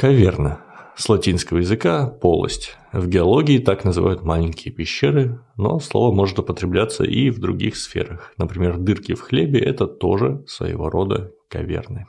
Каверна. С латинского языка – полость. В геологии так называют маленькие пещеры, но слово может употребляться и в других сферах. Например, дырки в хлебе – это тоже своего рода каверны.